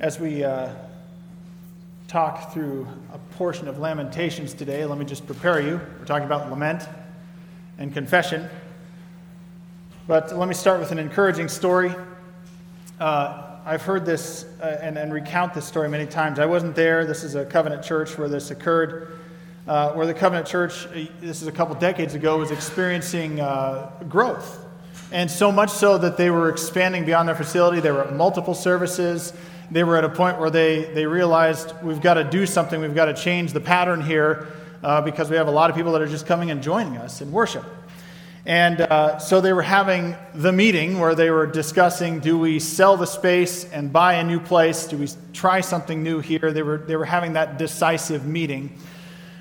As we uh, talk through a portion of Lamentations today, let me just prepare you. We're talking about lament and confession. But let me start with an encouraging story. Uh, I've heard this uh, and, and, recount this story many times. I wasn't there. This is a covenant church where this occurred, uh, where the covenant church, uh, this is a couple decades ago, was experiencing uh, growth. And so much so that they were expanding beyond their facility. There were multiple services they were at a point where they, they realized we've got to do something, we've got to change the pattern here uh, because we have a lot of people that are just coming and joining us in worship. And uh, so they were having the meeting where they were discussing do we sell the space and buy a new place? Do we try something new here? They were, they were having that decisive meeting.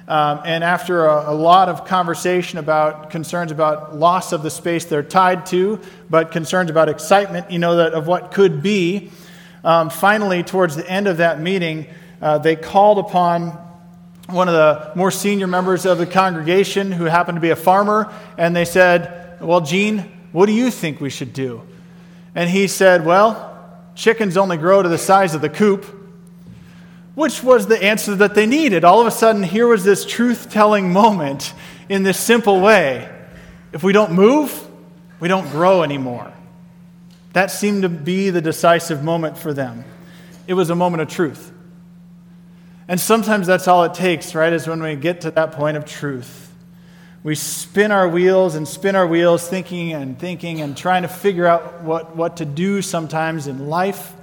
Um, and after a, a, lot of conversation about concerns about loss of the space they're tied to, but concerns about excitement, you know, that of what could be, um, finally, towards the end of that meeting, uh, they called upon one of the more senior members of the congregation who happened to be a farmer, and they said, Well, Gene, what do you think we should do? And he said, Well, chickens only grow to the size of the coop, which was the answer that they needed. All of a sudden, here was this truth telling moment in this simple way. If we don't move, we don't grow anymore. That seemed to be the decisive moment for them. It was a moment of truth. And sometimes that's all it takes, right? Is when we get to that point of truth. We spin our wheels and spin our wheels, thinking and thinking and trying to figure out what, what to do sometimes in life.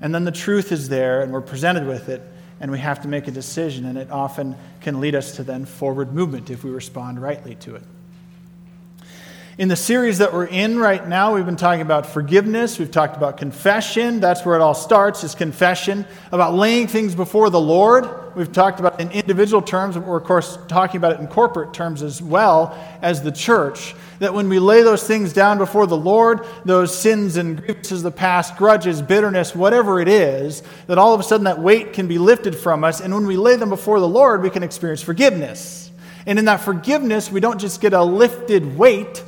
And then the truth is there, and we're presented with it, and we have to make a decision. And it often can lead us to then forward movement if we respond rightly to it. In the series that we're in right now, we've been talking about forgiveness. We've talked about confession. That's where it all starts, is confession. About laying things before the Lord. We've talked about it in individual terms, but we're, of course, talking about it in corporate terms as well as the church. That when we lay those things down before the Lord, those sins and grievances of the past, grudges, bitterness, whatever it is, that all of a sudden that weight can be lifted from us. And when we lay them before the Lord, we can experience forgiveness. And in that forgiveness, we don't just get a lifted weight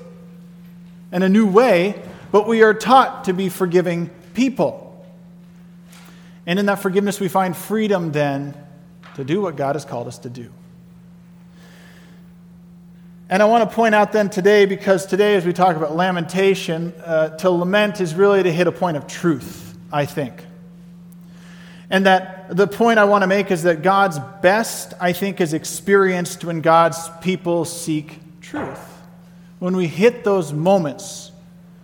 and a new way, but we are taught to be forgiving people. And in that forgiveness, we find freedom then to do what God has called us to do. And I want to point out then today, because today, as we talk about lamentation, uh, to lament is really to hit a point of truth, I think. And that the point I want to make is that God's best, I think, is experienced when God's people seek truth when we hit those moments,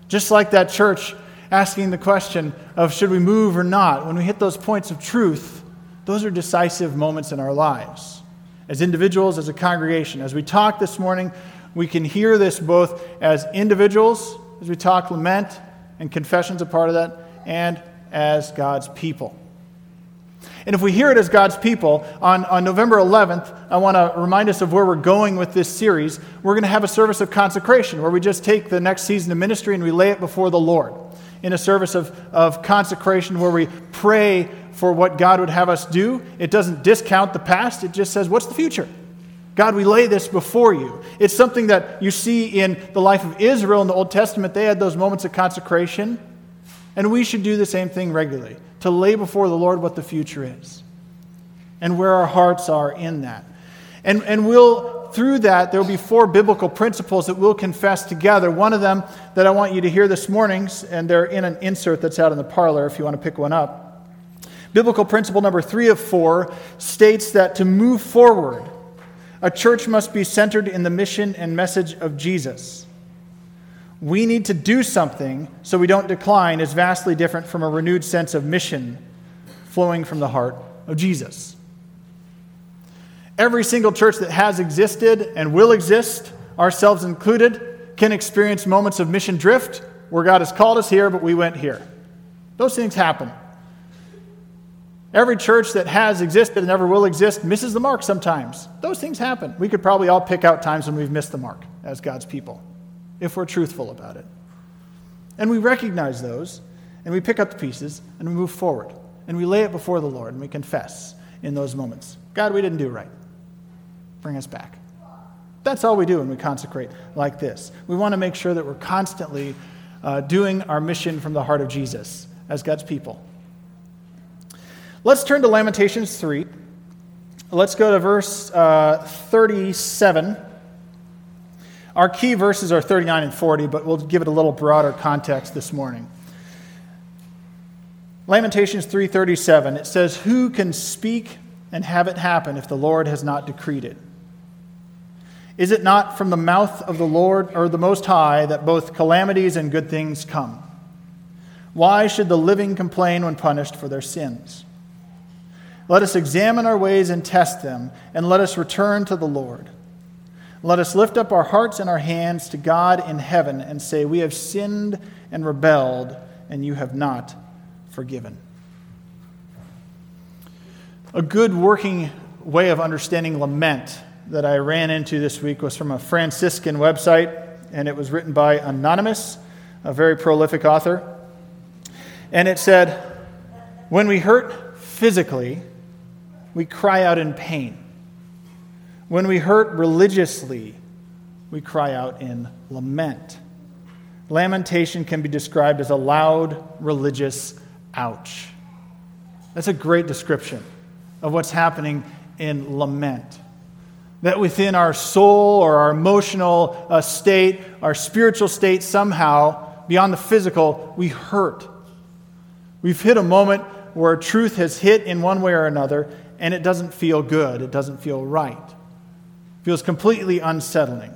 just like that church asking the question of should we move or not, when we hit those points of truth, those are decisive moments in our lives. As individuals, as a congregation, as we talk this morning, we can hear this both as individuals, as we talk lament and confessions a part of that, and as God's people. And if we hear it as God's people, on, on November 11th, I want to remind us of where we're going with this series. We're going to have a service of consecration where we just take the next season of ministry and we lay it before the Lord in a service of, of consecration where we pray for what God would have us do. It doesn't discount the past, it just says, What's the future? God, we lay this before you. It's something that you see in the life of Israel in the Old Testament. They had those moments of consecration, and we should do the same thing regularly to lay before the Lord what the future is and where our hearts are in that. And, and we'll, through that, there will be four biblical principles that we'll confess together. One of them that I want you to hear this morning, and they're in an insert that's out in the parlor if you want to pick one up. Biblical principle number three of four states that to move forward, a church must be centered in the mission and message of Jesus we need to do something so we don't decline is vastly different from a renewed sense of mission flowing from the heart of Jesus. Every single church that has existed and will exist, ourselves included, can experience moments of mission drift where God has called us here, but we went here. Those things happen. Every church that has existed and ever will exist misses the mark sometimes. Those things happen. We could probably all pick out times when we've missed the mark as God's people if we're truthful about it. And we recognize those, and we pick up the pieces, and we move forward, and we lay it before the Lord, and we confess in those moments God, we didn't do right. Bring us back. That's all we do when we consecrate like this. We want to make sure that we're constantly uh, doing our mission from the heart of Jesus as God's people. Let's turn to Lamentations 3. Let's go to verse uh, 37. Our key verses are 39 and 40, but we'll give it a little broader context this morning. Lamentations 3:37 it says who can speak and have it happen if the Lord has not decreed it? Is it not from the mouth of the Lord or the most high that both calamities and good things come? Why should the living complain when punished for their sins? Let us examine our ways and test them and let us return to the Lord let us lift up our hearts and our hands to God in heaven and say, We have sinned and rebelled, and you have not forgiven. A good working way of understanding lament that I ran into this week was from a Franciscan website, and it was written by Anonymous, a very prolific author. And it said, When we hurt physically, we cry out in pain. When we hurt religiously, we cry out in lament. Lamentation can be described as a loud religious ouch. That's a great description of what's happening in lament. That within our soul or our emotional uh, state, our spiritual state, somehow, beyond the physical, we hurt. We've hit a moment where truth has hit in one way or another, and it doesn't feel good. It doesn't feel right feels completely unsettling.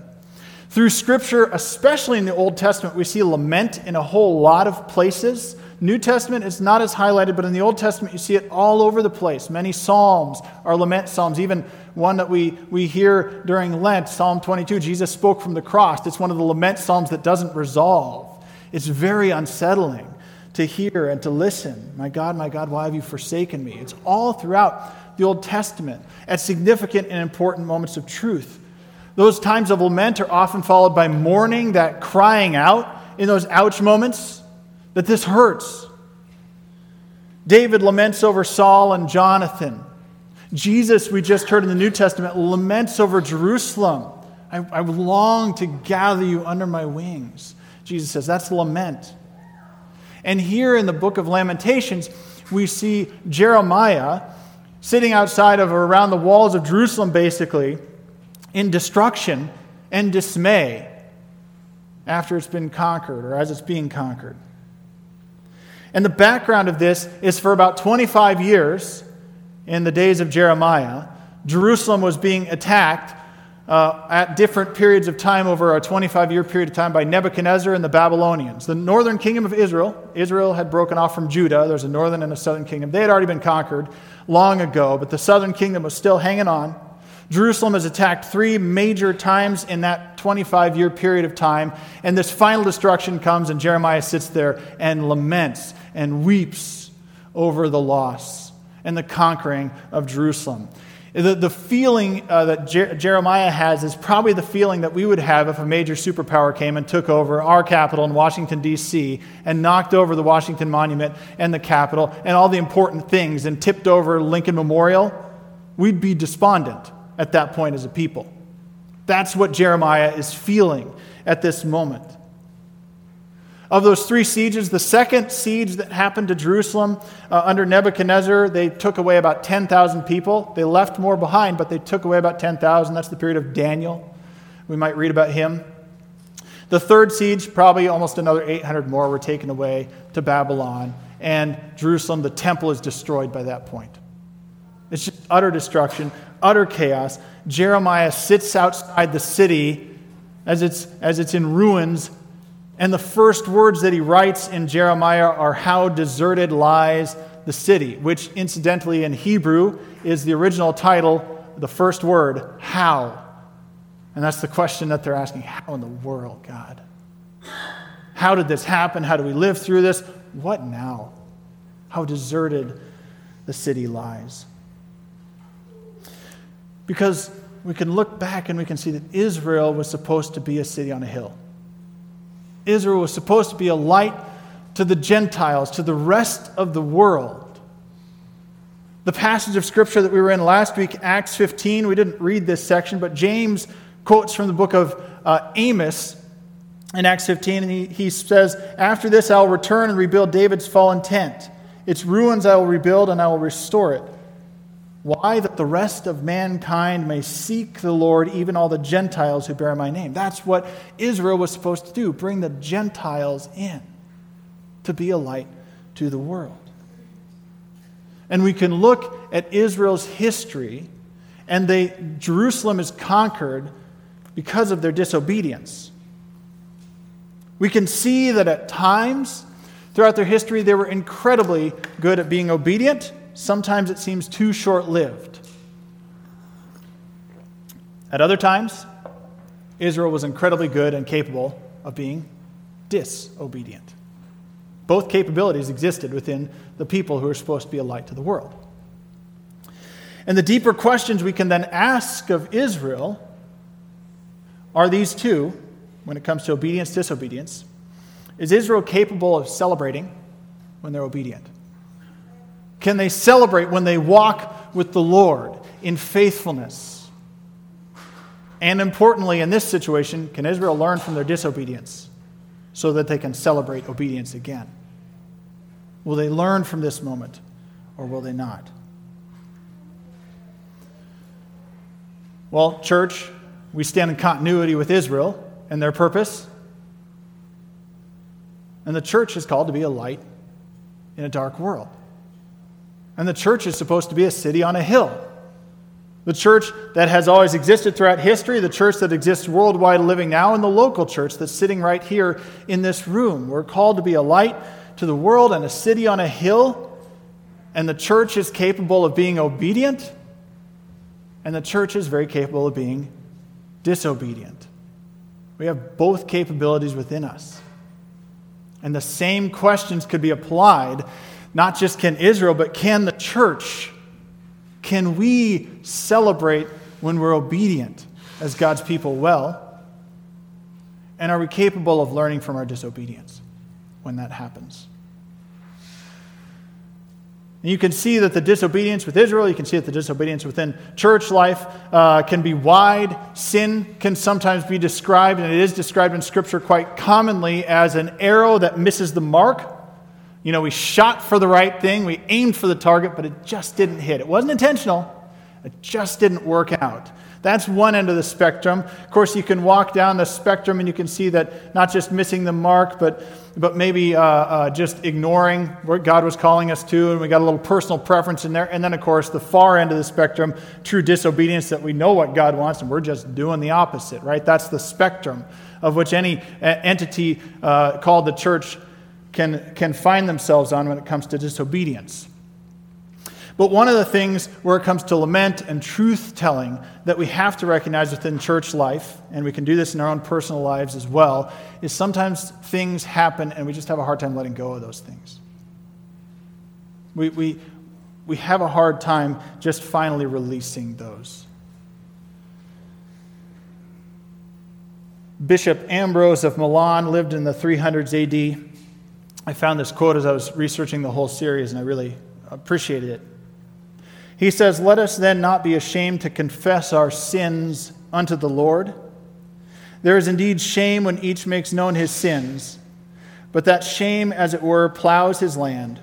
Through Scripture, especially in the Old Testament, we see lament in a whole lot of places. New Testament is not as highlighted, but in the Old Testament, you see it all over the place. Many Psalms are lament Psalms. Even one that we, we hear during Lent, Psalm 22, Jesus spoke from the cross. It's one of the lament Psalms that doesn't resolve. It's very unsettling to hear and to listen. My God, my God, why have you forsaken me? It's all throughout the Old Testament at significant and important moments of truth. Those times of lament are often followed by mourning, that crying out in those ouch moments that this hurts. David laments over Saul and Jonathan. Jesus, we just heard in the New Testament, laments over Jerusalem. I, I long to gather you under my wings. Jesus says that's lament. And here in the book of Lamentations, we see Jeremiah sitting outside of or around the walls of Jerusalem, basically, in destruction and dismay after it's been conquered or as it's being conquered. And the background of this is for about 25 years, in the days of Jeremiah, Jerusalem was being attacked uh, at different periods of time over a 25 year period of time by Nebuchadnezzar and the Babylonians. The northern kingdom of Israel, Israel had broken off from Judah. There's a northern and a southern kingdom. They had already been conquered long ago, but the southern kingdom was still hanging on. Jerusalem is attacked three major times in that 25 year period of time, and this final destruction comes, and Jeremiah sits there and laments and weeps over the loss and the conquering of Jerusalem. The, the feeling uh, that Jer- Jeremiah has is probably the feeling that we would have if a major superpower came and took over our capital in Washington, D.C., and knocked over the Washington Monument and the Capitol and all the important things and tipped over Lincoln Memorial. We'd be despondent at that point as a people. That's what Jeremiah is feeling at this moment. Of those three sieges, the second siege that happened to Jerusalem uh, under Nebuchadnezzar, they took away about 10,000 people. They left more behind, but they took away about 10,000. That's the period of Daniel. We might read about him. The third siege, probably almost another 800 more, were taken away to Babylon. And Jerusalem, the temple, is destroyed by that point. It's just utter destruction, utter chaos. Jeremiah sits outside the city as it's, as it's in ruins and the first words that he writes in Jeremiah are, How deserted lies the city, which incidentally in Hebrew is the original title, the first word, How. And that's the question that they're asking How in the world, God? How did this happen? How do we live through this? What now? How deserted the city lies. Because we can look back and we can see that Israel was supposed to be a city on a hill. Israel was supposed to be a light to the Gentiles, to the rest of the world. The passage of scripture that we were in last week, Acts 15, we didn't read this section, but James quotes from the book of uh, Amos in Acts 15, and he, he says, After this I'll return and rebuild David's fallen tent Its ruins I will rebuild and I will restore it. Why? That the rest of mankind may seek the Lord, even all the Gentiles who bear my name. That's what Israel was supposed to do bring the Gentiles in to be a light to the world. And we can look at Israel's history, and they, Jerusalem is conquered because of their disobedience. We can see that at times throughout their history, they were incredibly good at being obedient. Sometimes it seems too short lived. At other times, Israel was incredibly good and capable of being disobedient. Both capabilities existed within the people who are supposed to be a light to the world. And the deeper questions we can then ask of Israel are these two when it comes to obedience, disobedience. Is Israel capable of celebrating when they're obedient? Can they celebrate when they walk with the Lord in faithfulness? And importantly, in this situation, can Israel learn from their disobedience so that they can celebrate obedience again? Will they learn from this moment or will they not? Well, church, we stand in continuity with Israel and their purpose. And the church is called to be a light in a dark world. And the church is supposed to be a city on a hill. The church that has always existed throughout history, the church that exists worldwide living now, and the local church that's sitting right here in this room. We're called to be a light to the world and a city on a hill. And the church is capable of being obedient, and the church is very capable of being disobedient. We have both capabilities within us. And the same questions could be applied, not just can Israel, but can the church? Can we celebrate when we're obedient as God's people well? And are we capable of learning from our disobedience when that happens? And you can see that the disobedience with Israel, you can see that the disobedience within church life uh, can be wide. Sin can sometimes be described, and it is described in Scripture quite commonly as an arrow that misses the mark. You know, we shot for the right thing, we aimed for the target, but it just didn't hit. It wasn't intentional, it just didn't work out. That's one end of the spectrum. Of course, you can walk down the spectrum and you can see that not just missing the mark, but, but maybe uh, uh, just ignoring what God was calling us to, and we got a little personal preference in there. And then, of course, the far end of the spectrum, true disobedience that we know what God wants and we're just doing the opposite, right? That's the spectrum of which any uh, entity uh, called the church can, can find themselves on when it comes to disobedience. But one of the things where it comes to lament and truth telling that we have to recognize within church life, and we can do this in our own personal lives as well, is sometimes things happen and we just have a hard time letting go of those things. We, we, we have a hard time just finally releasing those. Bishop Ambrose of Milan lived in the 300s AD. I found this quote as I was researching the whole series, and I really appreciated it. He says, Let us then not be ashamed to confess our sins unto the Lord. There is indeed shame when each makes known his sins, but that shame, as it were, plows his land,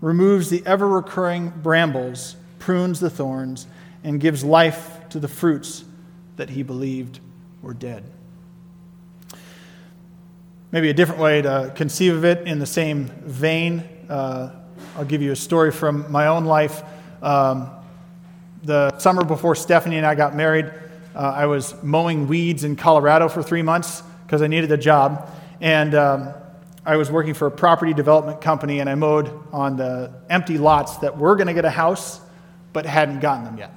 removes the ever recurring brambles, prunes the thorns, and gives life to the fruits that he believed were dead. Maybe a different way to conceive of it in the same vein. Uh, I'll give you a story from my own life. Um, the summer before Stephanie and I got married, uh, I was mowing weeds in Colorado for three months because I needed a job. And um, I was working for a property development company, and I mowed on the empty lots that were going to get a house but hadn't gotten them yet.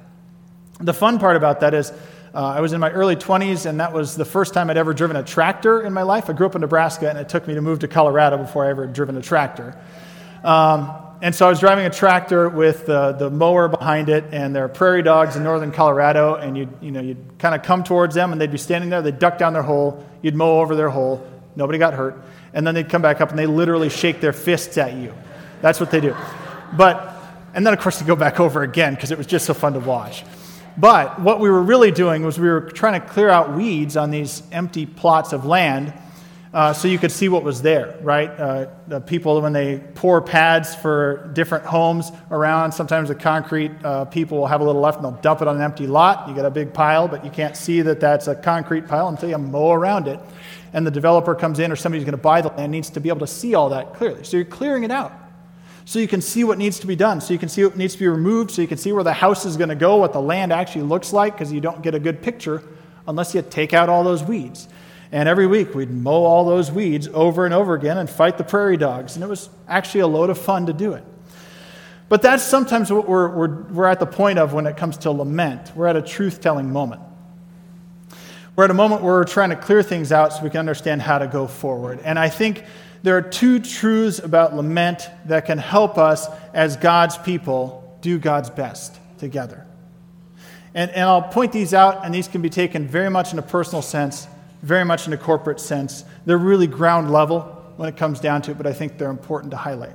The fun part about that is, uh, I was in my early 20s, and that was the first time I'd ever driven a tractor in my life. I grew up in Nebraska, and it took me to move to Colorado before I ever driven a tractor. Um, and so I was driving a tractor with the, the mower behind it, and there are prairie dogs in northern Colorado, and you'd, you know, you'd kind of come towards them, and they'd be standing there, they'd duck down their hole, you'd mow over their hole, nobody got hurt, and then they'd come back up and they literally shake their fists at you. That's what they do. But, and then of course they go back over again because it was just so fun to watch. But what we were really doing was we were trying to clear out weeds on these empty plots of land uh, so you could see what was there, right? Uh, the people, when they pour pads for different homes around, sometimes the concrete uh, people will have a little left and they'll dump it on an empty lot. You get a big pile, but you can't see that that's a concrete pile until you mow around it. And the developer comes in or somebody's going to buy the land needs to be able to see all that clearly. So you're clearing it out. So you can see what needs to be done. So you can see what needs to be removed. So you can see where the house is going to go, what the land actually looks like, because you don't get a good picture unless you take out all those weeds. And every week we'd mow all those weeds over and over again and fight the prairie dogs. And it was actually a load of fun to do it. But that's sometimes what we're, we're, we're at the point of when it comes to lament. We're at a truth telling moment. We're at a moment where we're trying to clear things out so we can understand how to go forward. And I think there are two truths about lament that can help us as God's people do God's best together. And, and I'll point these out, and these can be taken very much in a personal sense very much in a corporate sense. They're really ground level when it comes down to it, but I think they're important to highlight.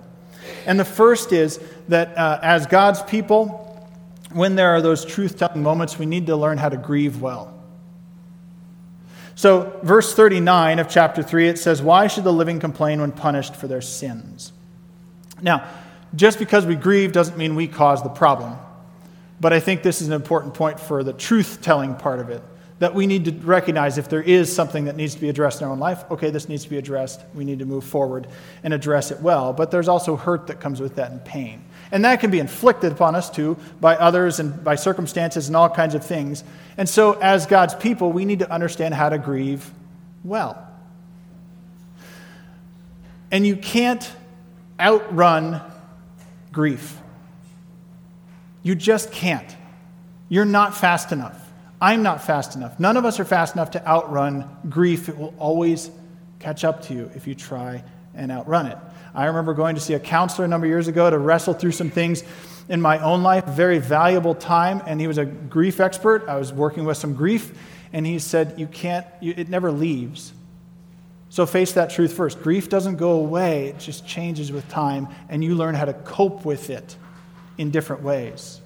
And the first is that uh, as God's people, when there are those truth telling moments, we need to learn how to grieve well. So, verse 39 of chapter 3, it says, Why should the living complain when punished for their sins? Now, just because we grieve doesn't mean we cause the problem. But I think this is an important point for the truth telling part of it that we need to recognize if there is something that needs to be addressed in our own life, okay, this needs to be addressed. We need to move forward and address it well. But there's also hurt that comes with that and pain. And that can be inflicted upon us too by others and by circumstances and all kinds of things. And so, as God's people, we need to understand how to grieve well. And you can't outrun grief. You just can't. You're not fast enough. I'm not fast enough. None of us are fast enough to outrun grief. It will always catch up to you if you try and outrun it. I remember going to see a counselor a number of years ago to wrestle through some things in my own life, very valuable time, and he was a grief expert. I was working with some grief, and he said, You can't, you, it never leaves. So face that truth first. Grief doesn't go away, it just changes with time, and you learn how to cope with it in different ways.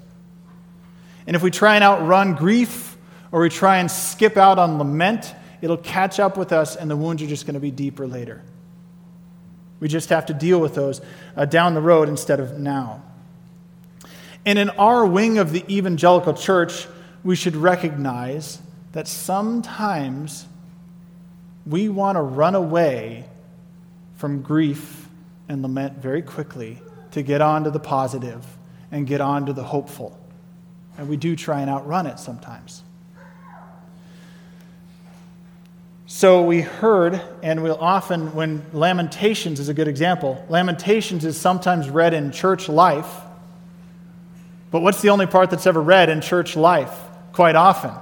And if we try and outrun grief, or we try and skip out on lament, it'll catch up with us and the wounds are just going to be deeper later. We just have to deal with those uh, down the road instead of now. And in our wing of the evangelical church, we should recognize that sometimes we want to run away from grief and lament very quickly to get on to the positive and get on to the hopeful. And we do try and outrun it sometimes. So we heard, and we'll often, when Lamentations is a good example, Lamentations is sometimes read in church life. But what's the only part that's ever read in church life? Quite often.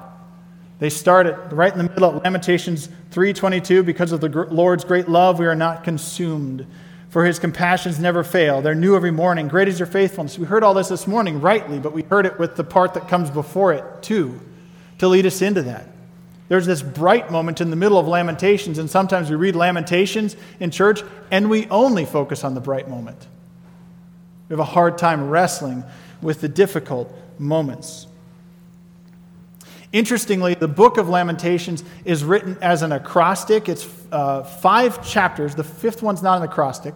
They start it right in the middle of Lamentations 3:22 because of the Lord's great love we are not consumed for his compassions never fail they're new every morning great is your faithfulness we heard all this this morning rightly but we heard it with the part that comes before it too to lead us into that there's this bright moment in the middle of Lamentations, and sometimes we read Lamentations in church and we only focus on the bright moment. We have a hard time wrestling with the difficult moments. Interestingly, the book of Lamentations is written as an acrostic. It's uh, five chapters. The fifth one's not an acrostic,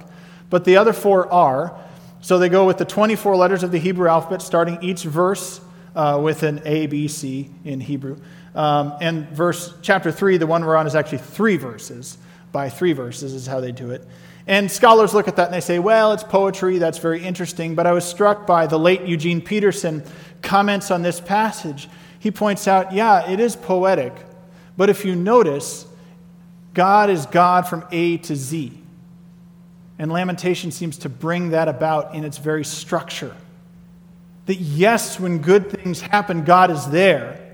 but the other four are. So they go with the 24 letters of the Hebrew alphabet, starting each verse uh, with an A, B, C in Hebrew. Um, and verse chapter 3, the one we're on, is actually three verses. By three verses is how they do it. And scholars look at that and they say, well, it's poetry, that's very interesting. But I was struck by the late Eugene Peterson comments on this passage. He points out, yeah, it is poetic. But if you notice, God is God from A to Z. And Lamentation seems to bring that about in its very structure. That yes, when good things happen, God is there.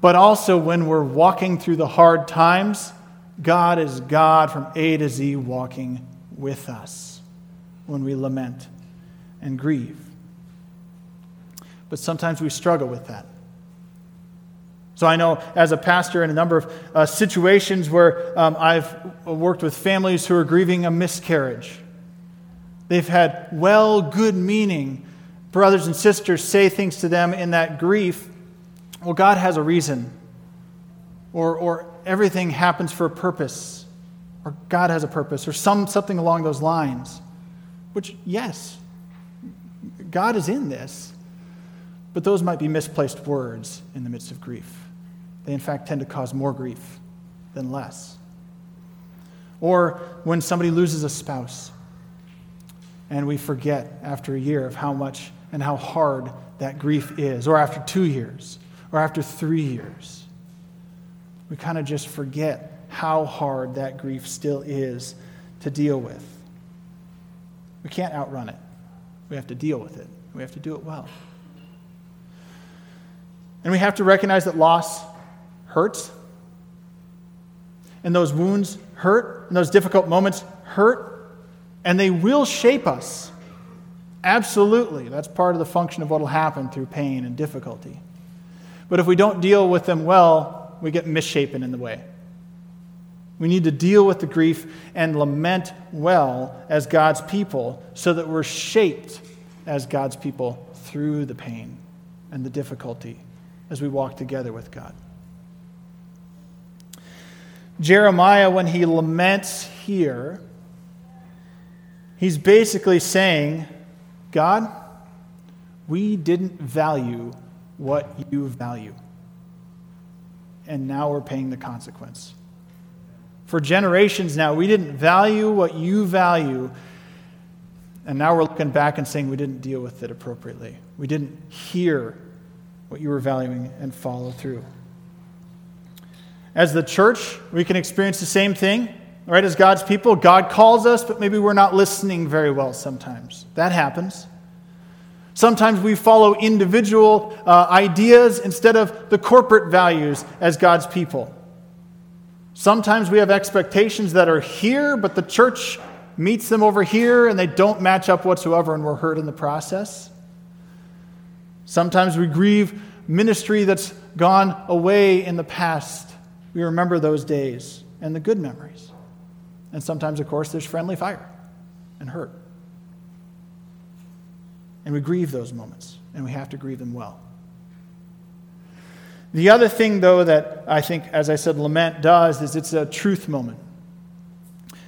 But also, when we're walking through the hard times, God is God from A to Z walking with us when we lament and grieve. But sometimes we struggle with that. So I know as a pastor in a number of uh, situations where um, I've worked with families who are grieving a miscarriage. They've had well, good meaning brothers and sisters say things to them in that grief well, God has a reason, or, or everything happens for a purpose, or God has a purpose, or some, something along those lines. Which, yes, God is in this, but those might be misplaced words in the midst of grief. They, in fact, tend to cause more grief than less. Or when somebody loses a spouse, and we forget after a year of how much and how hard that grief is, or after two years, or after three years. We kind of just forget how hard that grief still is to deal with. We can't outrun it. We have to deal with it. We have to do it well. And we have to recognize that loss hurts. And those wounds hurt. And those difficult moments hurt. And they will shape us. Absolutely. That's part of the function of what will happen through pain and difficulty. But if we don't deal with them well, we get misshapen in the way. We need to deal with the grief and lament well as God's people so that we're shaped as God's people through the pain and the difficulty as we walk together with God. Jeremiah, when he laments here, he's basically saying, God, we didn't value what you value. And now we're paying the consequence. For generations now, we didn't value what you value. And now we're looking back and saying we didn't deal with it appropriately. We didn't hear what you were valuing and follow through. As the church, we can experience the same thing, right? As God's people, God calls us, but maybe we're not listening very well sometimes. That happens. Sometimes we follow individual uh, ideas instead of the corporate values as God's people. Sometimes we have expectations that are here, but the church meets them over here and they don't match up whatsoever, and we're hurt in the process. Sometimes we grieve ministry that's gone away in the past. We remember those days and the good memories. And sometimes, of course, there's friendly fire and hurt. And we grieve those moments, and we have to grieve them well. The other thing, though, that I think, as I said, lament does is it's a truth moment.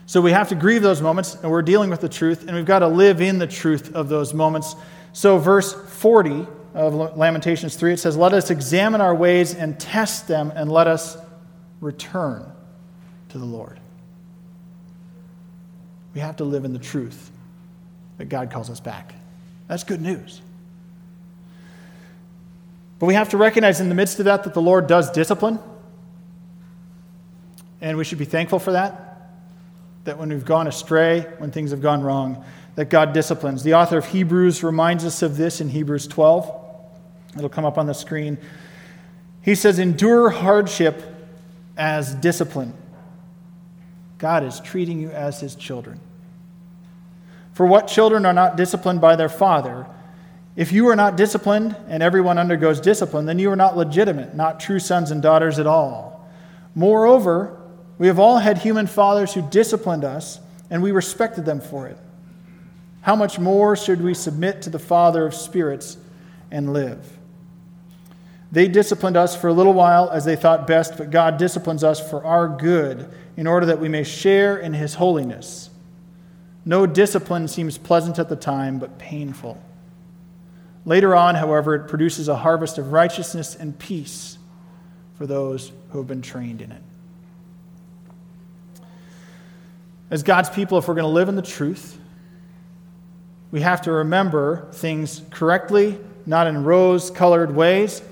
So we have to grieve those moments, and we're dealing with the truth, and we've got to live in the truth of those moments. So, verse 40 of Lamentations 3, it says, Let us examine our ways and test them, and let us return to the Lord. We have to live in the truth that God calls us back. That's good news. But we have to recognize in the midst of that that the Lord does discipline. And we should be thankful for that. That when we've gone astray, when things have gone wrong, that God disciplines. The author of Hebrews reminds us of this in Hebrews 12. It'll come up on the screen. He says, Endure hardship as discipline. God is treating you as his children. For what children are not disciplined by their father? If you are not disciplined and everyone undergoes discipline, then you are not legitimate, not true sons and daughters at all. Moreover, we have all had human fathers who disciplined us, and we respected them for it. How much more should we submit to the Father of spirits and live? They disciplined us for a little while as they thought best, but God disciplines us for our good in order that we may share in his holiness. No discipline seems pleasant at the time, but painful. Later on, however, it produces a harvest of righteousness and peace for those who have been trained in it. As God's people, if we're going to live in the truth, we have to remember things correctly, not in rose colored ways.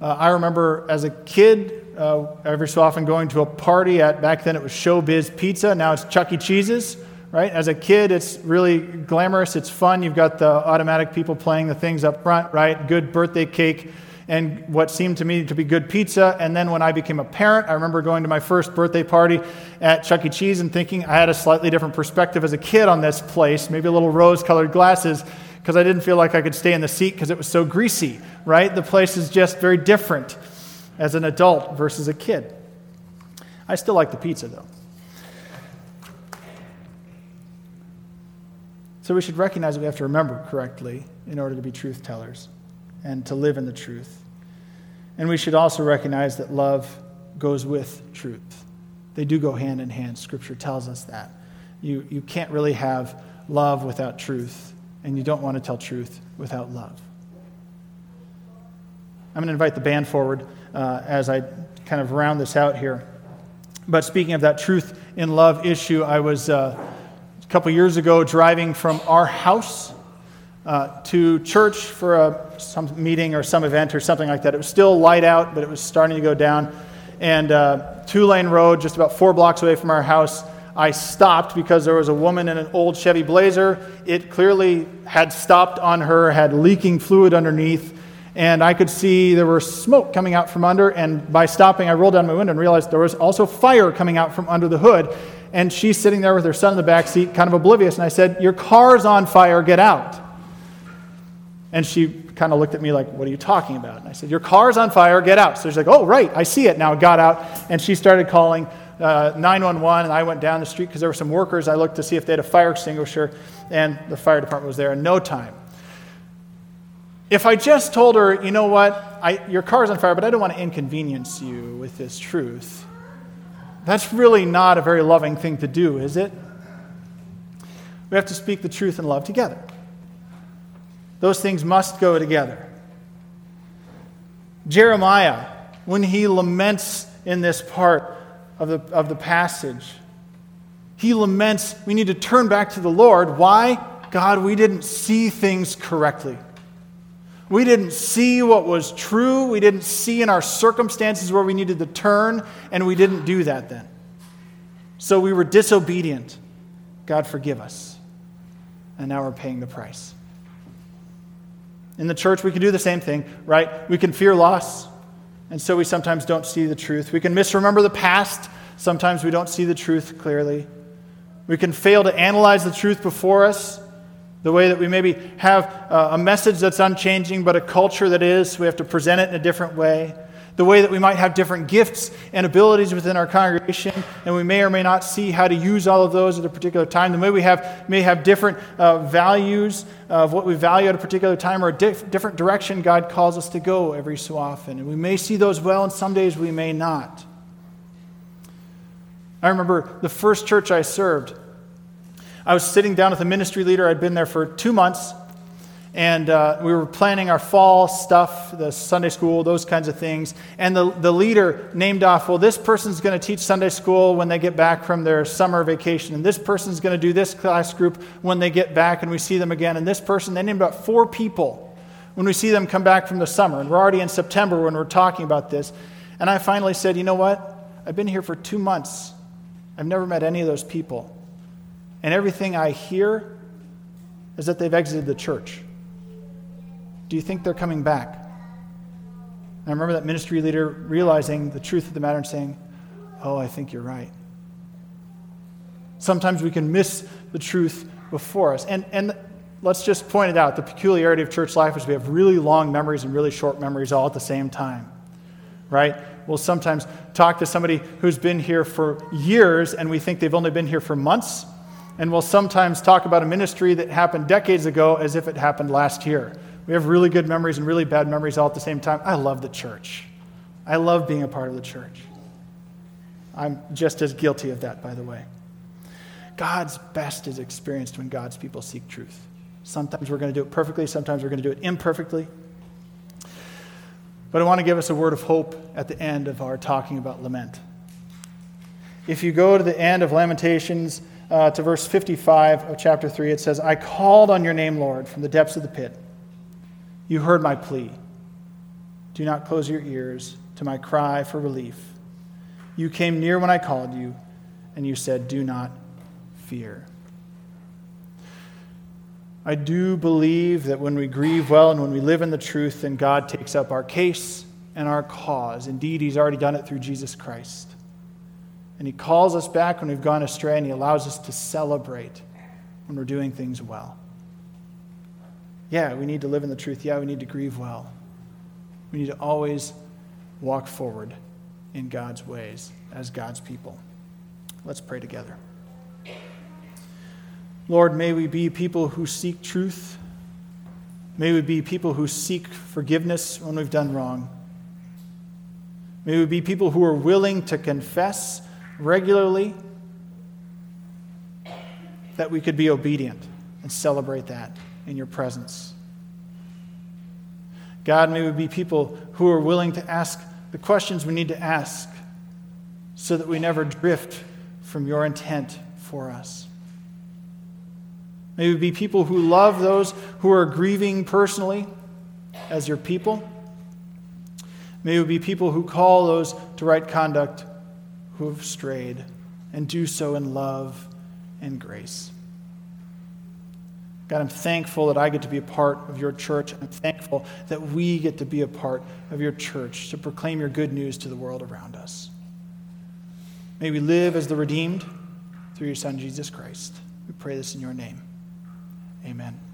Uh, I remember as a kid, uh, every so often going to a party at, back then it was Showbiz Pizza, now it's Chuck E. Cheese's right? As a kid, it's really glamorous, it's fun. You've got the automatic people playing the things up front, right? Good birthday cake and what seemed to me to be good pizza. And then when I became a parent, I remember going to my first birthday party at Chuck E. Cheese and thinking I had a slightly different perspective as a kid on this place, maybe a little rose colored glasses, because I didn't feel like I could stay in the seat because it was so greasy, right? The place is just very different as an adult versus a kid. I still like the pizza though. So we should recognize that we have to remember correctly in order to be truth tellers and to live in the truth. And we should also recognize that love goes with truth. They do go hand in hand. Scripture tells us that. You, you can't really have love without truth, and you don't want to tell truth without love. I'm going to invite the band forward uh, as I kind of round this out here. But speaking of that truth in love issue, I was uh, a couple years ago driving from our house uh, to church for a, some meeting or some event or something like that. It was still light out, but it was starting to go down. And uh, two lane road, just about four blocks away from our house, I stopped because there was a woman in an old Chevy Blazer. It clearly had stopped on her, had leaking fluid underneath and I could see there was smoke coming out from under. And by stopping, I rolled down my window and realized there was also fire coming out from under the hood. And she's sitting there with her son in the back seat, kind of oblivious. And I said, Your car's on fire, get out. And she kind of looked at me like, What are you talking about? And I said, Your car's on fire, get out. So she's like, Oh, right, I see it now. Got out. And she started calling uh, 911. And I went down the street because there were some workers. I looked to see if they had a fire extinguisher. And the fire department was there in no time. If I just told her, you know what, I, your car's on fire, but I don't want to inconvenience you with this truth, that's really not a very loving thing to do, is it? We have to speak the truth and love together. Those things must go together. Jeremiah, when he laments in this part of the, of the passage, he laments we need to turn back to the Lord. Why? God, we didn't see things correctly. We didn't see what was true. We didn't see in our circumstances where we needed to turn, and we didn't do that then. So we were disobedient. God, forgive us. And now we're paying the price. In the church, we can do the same thing, right? We can fear loss, and so we sometimes don't see the truth. We can misremember the past. Sometimes we don't see the truth clearly. We can fail to analyze the truth before us the way that we maybe have uh, a message that's unchanging, but a culture that is. We have to present it in a different way. The way that we might have different gifts and abilities within our congregation, and we may or may not see how to use all of those at a particular time. The way we have, may have different uh, values of what we value at a particular time or a diff- different direction God calls us to go every so often. And we may see those well, and some days we may not. I remember the first church I served I was sitting down with a ministry leader. I'd been there for two months, and uh, we were planning our fall stuff, the Sunday school, those kinds of things. And the, the leader named off, well, this person's going to teach Sunday school when they get back from their summer vacation, and this person's going to do this class group when they get back and we see them again, and this person, they named about four people when we see them come back from the summer. And we're already in September when we're talking about this. And I finally said, you know what? I've been here for two months. I've never met any of those people and everything I hear is that they've exited the church. Do you think they're coming back? And I remember that ministry leader realizing the truth of the matter and saying, Oh, I think you're right. Sometimes we can miss the truth before us. And, and let's just point it out the peculiarity of church life is we have really long memories and really short memories all at the same time, right? We'll sometimes talk to somebody who's been here for years and we think they've only been here for months and we'll sometimes talk about a ministry that happened decades ago as if it happened last year. We have really good memories and really bad memories all at the same time. I love the church. I love being a part of the church. I'm just as guilty of that, by the way. God's best is experienced when God's people seek truth. Sometimes we're going to do it perfectly, sometimes we're going to do it imperfectly. But I want to give us a word of hope at the end of our talking about lament. If you go to the end of Lamentations, uh, to verse 55 of chapter 3, it says, I called on your name, Lord, from the depths of the pit. You heard my plea. Do not close your ears to my cry for relief. You came near when I called you, and you said, Do not fear. I do believe that when we grieve well and when we live in the truth, then God takes up our case and our cause. Indeed, He's already done it through Jesus Christ. And He calls us back when we've gone astray, and He allows us to celebrate when we're doing things well. Yeah, we need to live in the truth. Yeah, we need to grieve well. We need to always walk forward in God's ways as God's people. Let's pray together. Lord, may we be people who seek truth. May we be people who seek forgiveness when we've done wrong. May we be people who are willing to confess regularly, that we could be obedient and celebrate that in your presence. God, may we be people who are willing to ask the questions we need to ask so that we never drift from your intent for us. May we be people who love those who are grieving personally as your people. May we be people who call those to right conduct who have strayed and do so in love and grace. God, I'm thankful that I get to be a part of your church. I'm thankful that we get to be a part of your church to proclaim your good news to the world around us. May we live as the redeemed through your Son, Jesus Christ. We pray this in your name. Amen.